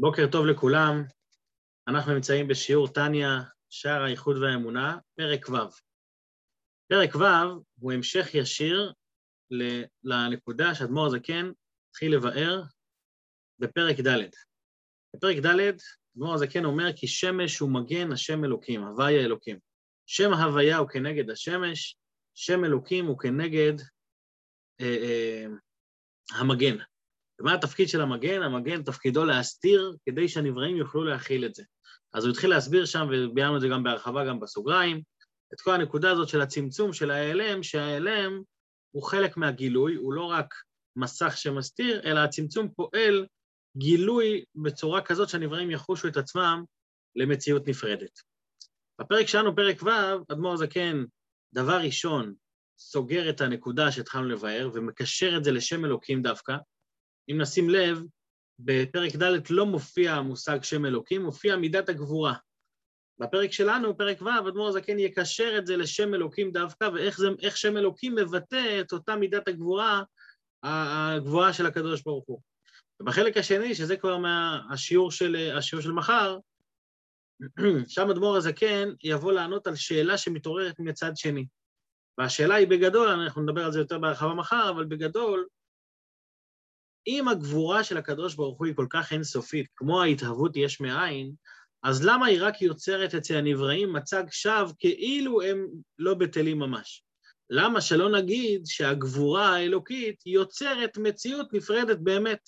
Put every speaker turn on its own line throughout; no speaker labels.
בוקר טוב לכולם, אנחנו נמצאים בשיעור טניה, שער האיחוד והאמונה, פרק ו'. פרק ו' הוא המשך ישיר לנקודה שאדמו"ר הזקן התחיל לבאר בפרק ד'. בפרק ד', אדמו"ר הזקן אומר כי שמש הוא מגן השם אלוקים, הוויה אלוקים. שם הוויה הוא כנגד השמש, שם אלוקים הוא כנגד אה, אה, המגן. ומה התפקיד של המגן? המגן תפקידו להסתיר כדי שהנבראים יוכלו להכיל את זה. אז הוא התחיל להסביר שם, וביארנו את זה גם בהרחבה, גם בסוגריים, את כל הנקודה הזאת של הצמצום של ההיעלם, שההיעלם הוא חלק מהגילוי, הוא לא רק מסך שמסתיר, אלא הצמצום פועל גילוי בצורה כזאת שהנבראים יחושו את עצמם למציאות נפרדת. בפרק שלנו, פרק ו', אדמו"ר זקן, דבר ראשון, סוגר את הנקודה שהתחלנו לבאר ומקשר את זה לשם אלוקים דווקא, אם נשים לב, בפרק ד' לא מופיע המושג שם אלוקים, מופיע מידת הגבורה. בפרק שלנו, פרק ו', אדמו"ר הזקן יקשר את זה לשם אלוקים דווקא, ואיך זה, שם אלוקים מבטא את אותה מידת הגבורה הגבוהה של הקדוש ברוך הוא. ובחלק השני, שזה כבר מהשיעור של, השיעור של מחר, שם אדמו"ר הזקן יבוא לענות על שאלה שמתעוררת מצד שני. והשאלה היא בגדול, אנחנו נדבר על זה יותר בהרחבה מחר, אבל בגדול, אם הגבורה של הקדוש ברוך הוא היא כל כך אינסופית, כמו ההתהוות יש מאין, אז למה היא רק יוצרת אצל הנבראים מצג שווא כאילו הם לא בטלים ממש? למה שלא נגיד שהגבורה האלוקית יוצרת מציאות נפרדת באמת?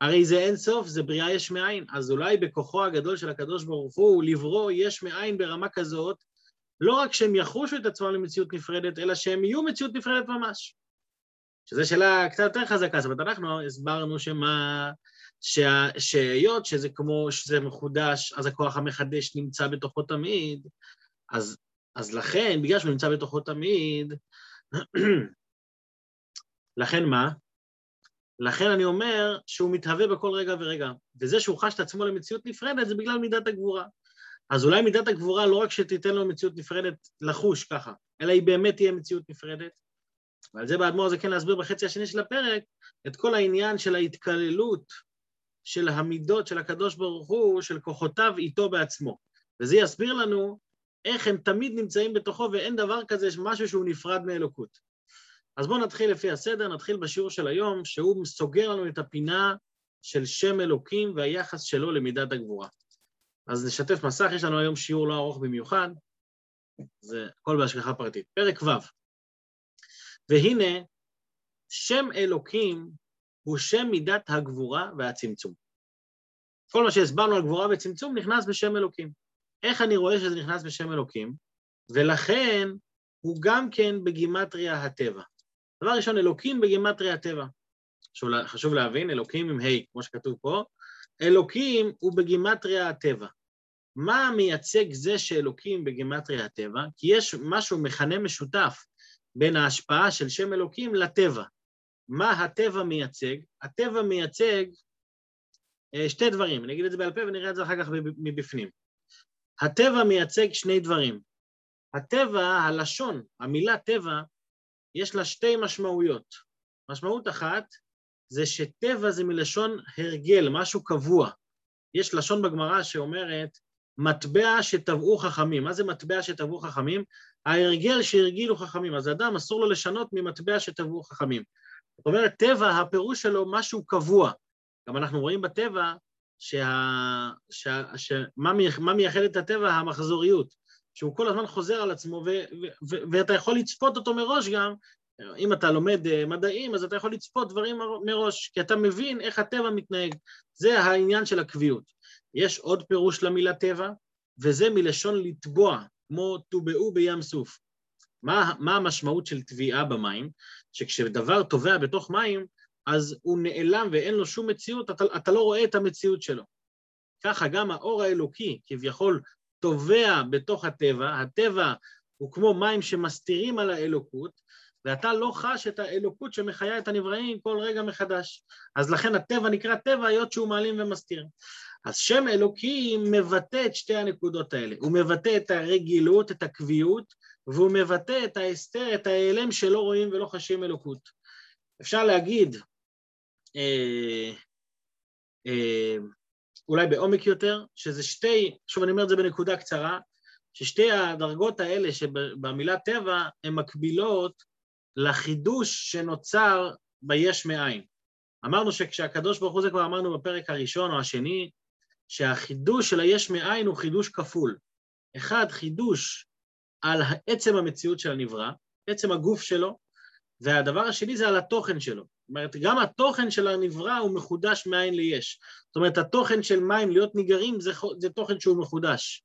הרי זה אין סוף, זה בריאה יש מאין, אז אולי בכוחו הגדול של הקדוש ברוך הוא לברוא יש מאין ברמה כזאת, לא רק שהם יחושו את עצמם למציאות נפרדת, אלא שהם יהיו מציאות נפרדת ממש. שזו שאלה קצת יותר חזקה, זאת אומרת, אנחנו הסברנו שמה... שהיות שזה כמו שזה מחודש, אז הכוח המחדש נמצא בתוכו תמיד, אז, אז לכן, בגלל שהוא נמצא בתוכו תמיד, לכן מה? לכן אני אומר שהוא מתהווה בכל רגע ורגע, וזה שהוא חש את עצמו למציאות נפרדת זה בגלל מידת הגבורה. אז אולי מידת הגבורה לא רק שתיתן לו מציאות נפרדת לחוש ככה, אלא היא באמת תהיה מציאות נפרדת, ועל זה באדמו"ר זה כן להסביר בחצי השני של הפרק את כל העניין של ההתקללות של המידות של הקדוש ברוך הוא, של כוחותיו איתו בעצמו. וזה יסביר לנו איך הם תמיד נמצאים בתוכו ואין דבר כזה, משהו שהוא נפרד מאלוקות. אז בואו נתחיל לפי הסדר, נתחיל בשיעור של היום, שהוא סוגר לנו את הפינה של שם אלוקים והיחס שלו למידת הגבורה. אז נשתף מסך, יש לנו היום שיעור לא ארוך במיוחד, זה הכל בהשגחה פרטית. פרק ו' והנה, שם אלוקים הוא שם מידת הגבורה והצמצום. כל מה שהסברנו על גבורה וצמצום נכנס בשם אלוקים. איך אני רואה שזה נכנס בשם אלוקים? ולכן הוא גם כן בגימטריה הטבע. דבר ראשון, אלוקים בגימטריה הטבע. חשוב להבין, אלוקים עם ה', כמו שכתוב פה, אלוקים הוא בגימטריה הטבע. מה מייצג זה שאלוקים בגימטריה הטבע? כי יש משהו, מכנה משותף, בין ההשפעה של שם אלוקים לטבע. מה הטבע מייצג? הטבע מייצג אה, שתי דברים, אני אגיד את זה בעל פה ונראה את זה אחר כך מבפנים. הטבע מייצג שני דברים. הטבע, הלשון, המילה טבע, יש לה שתי משמעויות. משמעות אחת זה שטבע זה מלשון הרגל, משהו קבוע. יש לשון בגמרא שאומרת, מטבע שטבעו חכמים. מה זה מטבע שטבעו חכמים? ההרגל שהרגילו חכמים. אז אדם אסור לו לשנות ממטבע שטבעו חכמים. זאת אומרת, טבע, הפירוש שלו משהו קבוע. גם אנחנו רואים בטבע שה... שה... שמה מה מייחד את הטבע? המחזוריות. שהוא כל הזמן חוזר על עצמו, ו... ו... ו... ואתה יכול לצפות אותו מראש גם, אם אתה לומד אה, מדעים, אז אתה יכול לצפות דברים מראש, כי אתה מבין איך הטבע מתנהג. זה העניין של הקביעות. יש עוד פירוש למילה טבע, וזה מלשון לטבוע, כמו טובעו בים סוף. מה, מה המשמעות של טביעה במים? שכשדבר טובע בתוך מים, אז הוא נעלם ואין לו שום מציאות, אתה, אתה לא רואה את המציאות שלו. ככה גם האור האלוקי כביכול טובע בתוך הטבע, הטבע הוא כמו מים שמסתירים על האלוקות, ואתה לא חש את האלוקות שמחיה את הנבראים כל רגע מחדש. אז לכן הטבע נקרא טבע, היות שהוא מעלים ומסתיר. אז שם אלוקים מבטא את שתי הנקודות האלה. הוא מבטא את הרגילות, את הקביעות, והוא מבטא את ההסתר, את ההיעלם שלא רואים ולא חשים אלוקות. אפשר להגיד, אה, אה, אולי בעומק יותר, שזה שתי, שוב אני אומר את זה בנקודה קצרה, ששתי הדרגות האלה שבמילה טבע הן מקבילות לחידוש שנוצר ביש מאין. אמרנו שכשהקדוש ברוך הוא, זה כבר אמרנו בפרק הראשון או השני, שהחידוש של היש מאין הוא חידוש כפול. אחד, חידוש על עצם המציאות של הנברא, עצם הגוף שלו, והדבר השני זה על התוכן שלו. זאת אומרת, גם התוכן של הנברא הוא מחודש מאין ליש. זאת אומרת, התוכן של מים להיות ניגרים זה, זה תוכן שהוא מחודש.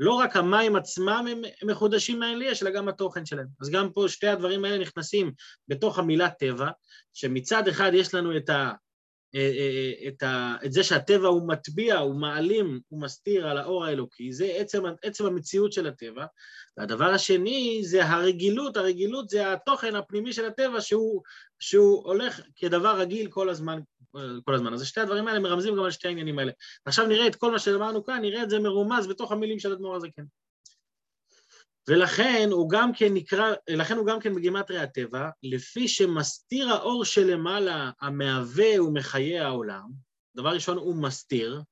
לא רק המים עצמם הם מחודשים מאין ליש, אלא גם התוכן שלהם. אז גם פה שתי הדברים האלה נכנסים בתוך המילה טבע, שמצד אחד יש לנו את ה... את, ה, את זה שהטבע הוא מטביע, הוא מעלים, הוא מסתיר על האור האלוקי, זה עצם, עצם המציאות של הטבע. והדבר השני זה הרגילות, הרגילות זה התוכן הפנימי של הטבע שהוא, שהוא הולך כדבר רגיל כל הזמן, כל הזמן. אז שתי הדברים האלה מרמזים גם על שתי העניינים האלה. עכשיו נראה את כל מה שאמרנו כאן, נראה את זה מרומז בתוך המילים של אדמו"ר הזקן. ולכן הוא גם כן נקרא, לכן הוא גם כן בגימטרי הטבע, לפי שמסתיר האור שלמעלה המהווה ומחיה העולם, דבר ראשון הוא מסתיר,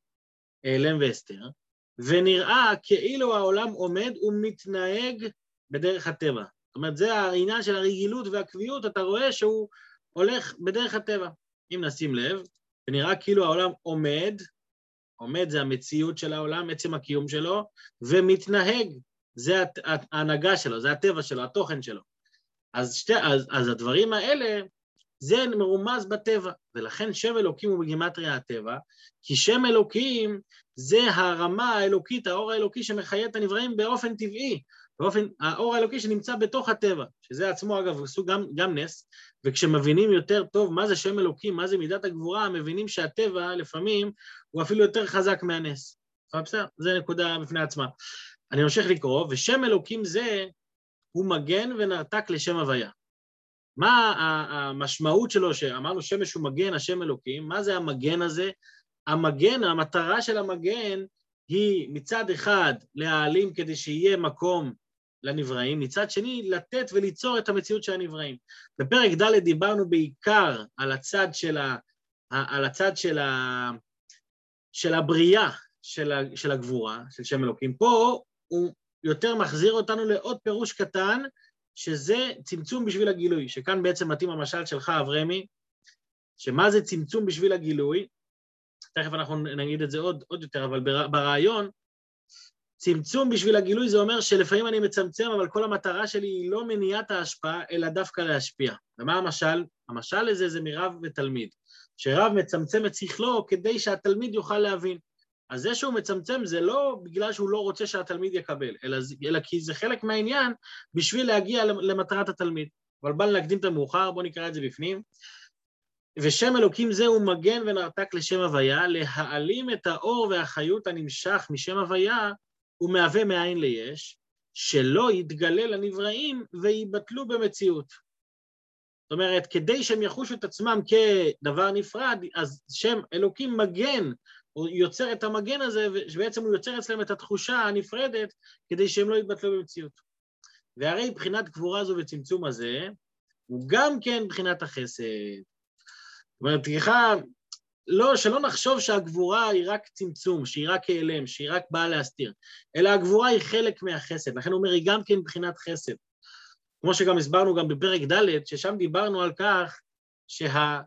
העלם והסתר, ונראה כאילו העולם עומד ומתנהג בדרך הטבע. זאת אומרת, זה העניין של הרגילות והקביעות, אתה רואה שהוא הולך בדרך הטבע. אם נשים לב, זה נראה כאילו העולם עומד, עומד זה המציאות של העולם, עצם הקיום שלו, ומתנהג זה ההנהגה שלו, זה הטבע שלו, התוכן שלו. אז, שתי, אז, אז הדברים האלה, זה מרומז בטבע, ולכן שם אלוקים הוא בגימטריה הטבע, כי שם אלוקים זה הרמה האלוקית, האור האלוקי שמחיה את הנבראים באופן טבעי, באופן, האור האלוקי שנמצא בתוך הטבע, שזה עצמו אגב סוג גם, גם נס, וכשמבינים יותר טוב מה זה שם אלוקים, מה זה מידת הגבורה, מבינים שהטבע לפעמים הוא אפילו יותר חזק מהנס. בסדר? זה נקודה בפני עצמה. אני ממשיך לקרוא, ושם אלוקים זה הוא מגן ונרתק לשם הוויה. מה המשמעות שלו, שאמרנו שמש הוא מגן, השם אלוקים, מה זה המגן הזה? המגן, המטרה של המגן היא מצד אחד להעלים כדי שיהיה מקום לנבראים, מצד שני לתת וליצור את המציאות של הנבראים. בפרק ד' דיברנו בעיקר על הצד של, ה, על הצד של, ה, של הבריאה של, ה, של הגבורה, של שם אלוקים. פה הוא יותר מחזיר אותנו לעוד פירוש קטן, שזה צמצום בשביל הגילוי, שכאן בעצם מתאים המשל שלך, אברמי, שמה זה צמצום בשביל הגילוי? תכף אנחנו נגיד את זה עוד, עוד יותר, אבל ברעיון, צמצום בשביל הגילוי זה אומר שלפעמים אני מצמצם, אבל כל המטרה שלי היא לא מניעת ההשפעה, אלא דווקא להשפיע. ומה המשל? המשל לזה זה מרב ותלמיד, שרב מצמצם את שכלו כדי שהתלמיד יוכל להבין. אז זה שהוא מצמצם זה לא בגלל שהוא לא רוצה שהתלמיד יקבל, אלא, אלא כי זה חלק מהעניין בשביל להגיע למטרת התלמיד. אבל בא להקדים את המאוחר, בואו נקרא את זה בפנים. ושם אלוקים זה הוא מגן ונרתק לשם הוויה, להעלים את האור והחיות הנמשך משם הוויה, הוא מהווה מאין ליש, שלא יתגלה לנבראים ויבטלו במציאות. זאת אומרת, כדי שהם יחושו את עצמם כדבר נפרד, אז שם אלוקים מגן הוא יוצר את המגן הזה, ובעצם הוא יוצר אצלם את התחושה הנפרדת כדי שהם לא יתבטלו במציאות. והרי בחינת גבורה הזו וצמצום הזה, הוא גם כן בחינת החסד. זאת אומרת, סליחה, לא, שלא נחשוב שהגבורה היא רק צמצום, שהיא רק העלם, שהיא רק באה להסתיר, אלא הגבורה היא חלק מהחסד, לכן הוא אומר, היא גם כן בחינת חסד. כמו שגם הסברנו גם בפרק ד', ששם דיברנו על כך שה...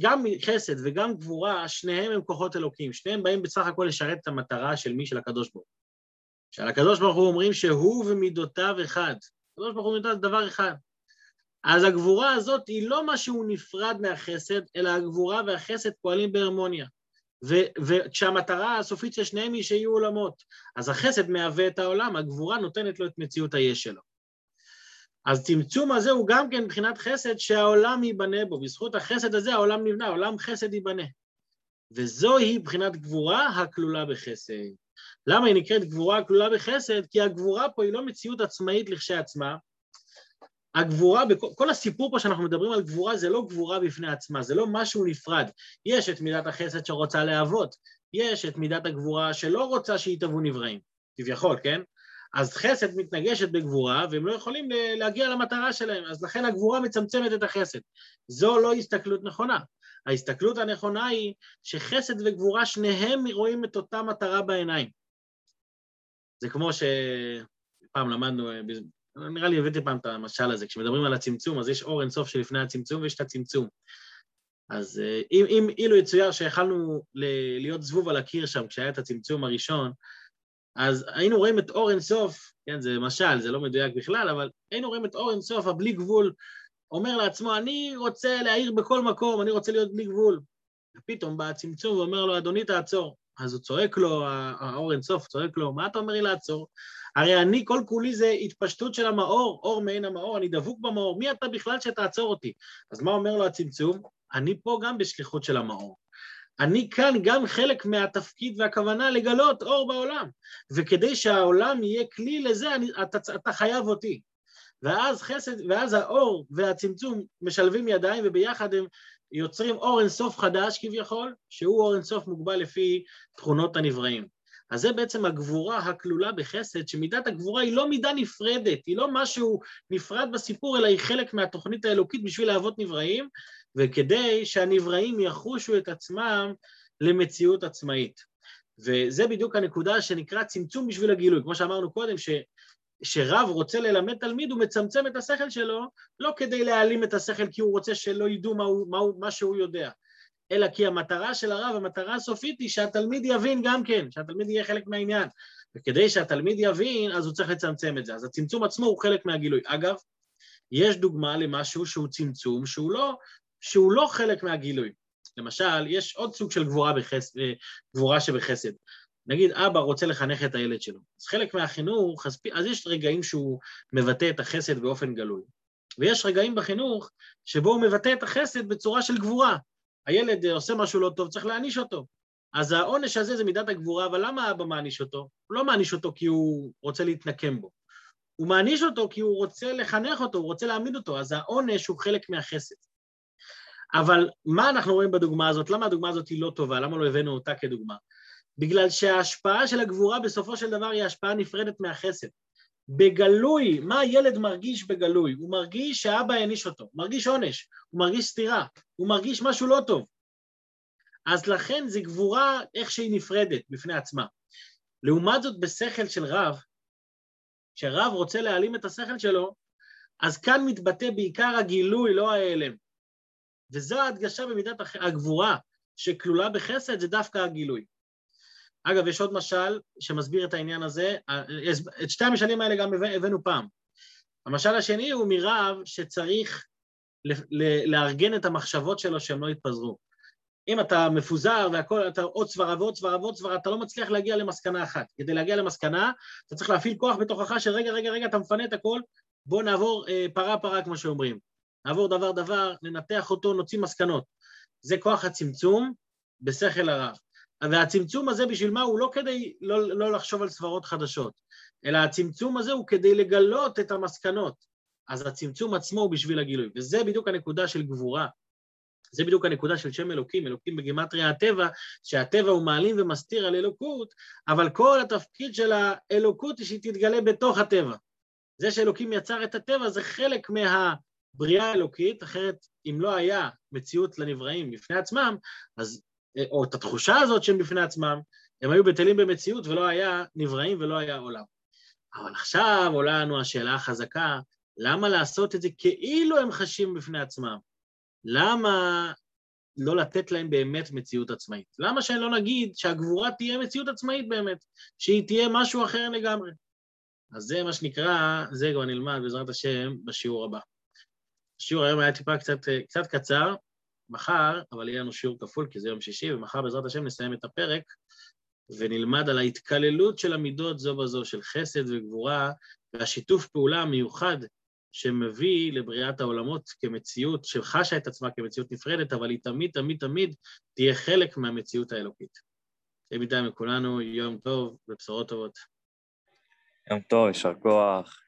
גם חסד וגם גבורה, שניהם הם כוחות אלוקים, שניהם באים בסך הכל לשרת את המטרה של מי? של הקדוש ברוך הוא. שעל הקדוש ברוך הוא אומרים שהוא ומידותיו אחד. הקדוש ברוך הוא מידותיו דבר אחד. אז הגבורה הזאת היא לא משהו נפרד מהחסד, אלא הגבורה והחסד פועלים בהרמוניה. וכשהמטרה הסופית של שניהם היא שיהיו עולמות. אז החסד מהווה את העולם, הגבורה נותנת לו את מציאות היש שלו. אז צמצום הזה הוא גם כן מבחינת חסד שהעולם ייבנה בו, בזכות החסד הזה העולם נבנה, העולם חסד ייבנה. וזוהי מבחינת גבורה הכלולה בחסד. למה היא נקראת גבורה הכלולה בחסד? כי הגבורה פה היא לא מציאות עצמאית לכשעצמה. הגבורה, כל הסיפור פה שאנחנו מדברים על גבורה זה לא גבורה בפני עצמה, זה לא משהו נפרד. יש את מידת החסד שרוצה להוות, יש את מידת הגבורה שלא רוצה שיתהוו נבראים, כביכול, כן? אז חסד מתנגשת בגבורה, והם לא יכולים להגיע למטרה שלהם, אז לכן הגבורה מצמצמת את החסד. זו לא הסתכלות נכונה. ההסתכלות הנכונה היא שחסד וגבורה שניהם רואים את אותה מטרה בעיניים. זה כמו שפעם למדנו, נראה לי הבאתי פעם את המשל הזה, כשמדברים על הצמצום, אז יש אור אינסוף שלפני הצמצום ויש את הצמצום. אז אה, אם, אם אילו יצויר שיכלנו להיות זבוב על הקיר שם כשהיה את הצמצום הראשון, אז היינו רואים את אור אינסוף, כן, זה משל, זה לא מדויק בכלל, אבל היינו רואים את אור אינסוף הבלי גבול, אומר לעצמו, אני רוצה להעיר בכל מקום, אני רוצה להיות בלי גבול. ופתאום בא הצמצום ואומר לו, אדוני, תעצור. אז הוא צועק לו, האור אינסוף צועק לו, מה אתה אומר לי לעצור? הרי אני, כל כולי זה התפשטות של המאור, אור מעין המאור, אני דבוק במאור, מי אתה בכלל שתעצור אותי? אז מה אומר לו הצמצום? אני פה גם בשליחות של המאור. אני כאן גם חלק מהתפקיד והכוונה לגלות אור בעולם, וכדי שהעולם יהיה כלי לזה, אני, אתה, אתה חייב אותי. ואז חסד, ואז האור והצמצום משלבים ידיים וביחד הם יוצרים אור אינסוף חדש כביכול, שהוא אור אינסוף מוגבל לפי תכונות הנבראים. אז זה בעצם הגבורה הכלולה בחסד, שמידת הגבורה היא לא מידה נפרדת, היא לא משהו נפרד בסיפור, אלא היא חלק מהתוכנית האלוקית בשביל להוות נבראים, וכדי שהנבראים יחושו את עצמם למציאות עצמאית. וזה בדיוק הנקודה שנקרא צמצום בשביל הגילוי. כמו שאמרנו קודם, ש... שרב רוצה ללמד תלמיד, הוא מצמצם את השכל שלו, לא כדי להעלים את השכל כי הוא רוצה שלא ידעו מה, הוא, מה, הוא, מה שהוא יודע, אלא כי המטרה של הרב, המטרה הסופית היא שהתלמיד יבין גם כן, שהתלמיד יהיה חלק מהעניין. וכדי שהתלמיד יבין, אז הוא צריך לצמצם את זה. אז הצמצום עצמו הוא חלק מהגילוי. אגב, יש דוגמה למשהו שהוא צמצום, שהוא לא, שהוא לא חלק מהגילוי. למשל, יש עוד סוג של גבורה, בחס... גבורה שבחסד. נגיד אבא רוצה לחנך את הילד שלו, אז חלק מהחינוך, אז, אז יש רגעים שהוא מבטא את החסד באופן גלוי, ויש רגעים בחינוך שבו הוא מבטא את החסד בצורה של גבורה. הילד עושה משהו לא טוב, צריך להעניש אותו. אז העונש הזה זה מידת הגבורה, אבל למה אבא מעניש אותו? הוא לא מעניש אותו כי הוא רוצה להתנקם בו. הוא מעניש אותו כי הוא רוצה לחנך אותו, הוא רוצה להעמיד אותו, אז העונש הוא חלק מהחסד. אבל מה אנחנו רואים בדוגמה הזאת? למה הדוגמה הזאת היא לא טובה? למה לא הבאנו אותה כדוגמה? בגלל שההשפעה של הגבורה בסופו של דבר היא השפעה נפרדת מהחסד. בגלוי, מה הילד מרגיש בגלוי? הוא מרגיש שאבא העניש אותו, הוא מרגיש עונש, הוא מרגיש סתירה, הוא מרגיש משהו לא טוב. אז לכן זו גבורה איך שהיא נפרדת בפני עצמה. לעומת זאת בשכל של רב, כשרב רוצה להעלים את השכל שלו, אז כאן מתבטא בעיקר הגילוי, לא ההיעלם. וזו ההדגשה במידת הגבורה שכלולה בחסד, זה דווקא הגילוי. אגב, יש עוד משל שמסביר את העניין הזה, את שתי המשלים האלה גם הבאנו פעם. המשל השני הוא מרב שצריך לארגן את המחשבות שלו שהם לא יתפזרו. אם אתה מפוזר והכל, אתה עוד סברה ועוד סברה ועוד סברה, אתה לא מצליח להגיע למסקנה אחת. כדי להגיע למסקנה, אתה צריך להפעיל כוח בתוכך של רגע, רגע, רגע, אתה מפנה את הכל, בוא נעבור אה, פרה פרה, כמו שאומרים. נעבור דבר דבר, ננתח אותו, נוציא מסקנות. זה כוח הצמצום בשכל הרב. והצמצום הזה בשביל מה? הוא לא כדי לא, לא לחשוב על סברות חדשות, אלא הצמצום הזה הוא כדי לגלות את המסקנות. אז הצמצום עצמו הוא בשביל הגילוי, וזה בדיוק הנקודה של גבורה. זה בדיוק הנקודה של שם אלוקים, אלוקים בגימטריה הטבע, שהטבע הוא מעלים ומסתיר על אלוקות, אבל כל התפקיד של האלוקות היא שהיא תתגלה בתוך הטבע. זה שאלוקים יצר את הטבע זה חלק מהבריאה האלוקית, אחרת אם לא היה מציאות לנבראים בפני עצמם, אז או את התחושה הזאת שהם בפני עצמם, הם היו בטלים במציאות ולא היה נבראים ולא היה עולם. אבל עכשיו עולה לנו השאלה החזקה, למה לעשות את זה כאילו הם חשים בפני עצמם? למה לא לתת להם באמת מציאות עצמאית? למה שלא נגיד שהגבורה תהיה מציאות עצמאית באמת, שהיא תהיה משהו אחר לגמרי? אז זה מה שנקרא, זה כבר נלמד בעזרת השם בשיעור הבא. השיעור היום היה טיפה קצת, קצת קצר, מחר, אבל יהיה לנו שיעור כפול כי זה יום שישי, ומחר בעזרת השם נסיים את הפרק ונלמד על ההתקללות של המידות זו בזו, של חסד וגבורה, והשיתוף פעולה המיוחד שמביא לבריאת העולמות כמציאות שחשה את עצמה כמציאות נפרדת, אבל היא תמיד תמיד תמיד תהיה חלק מהמציאות האלוקית. תהיה בינתיים לכולנו יום טוב ובשורות טובות.
יום טוב, יישר כוח.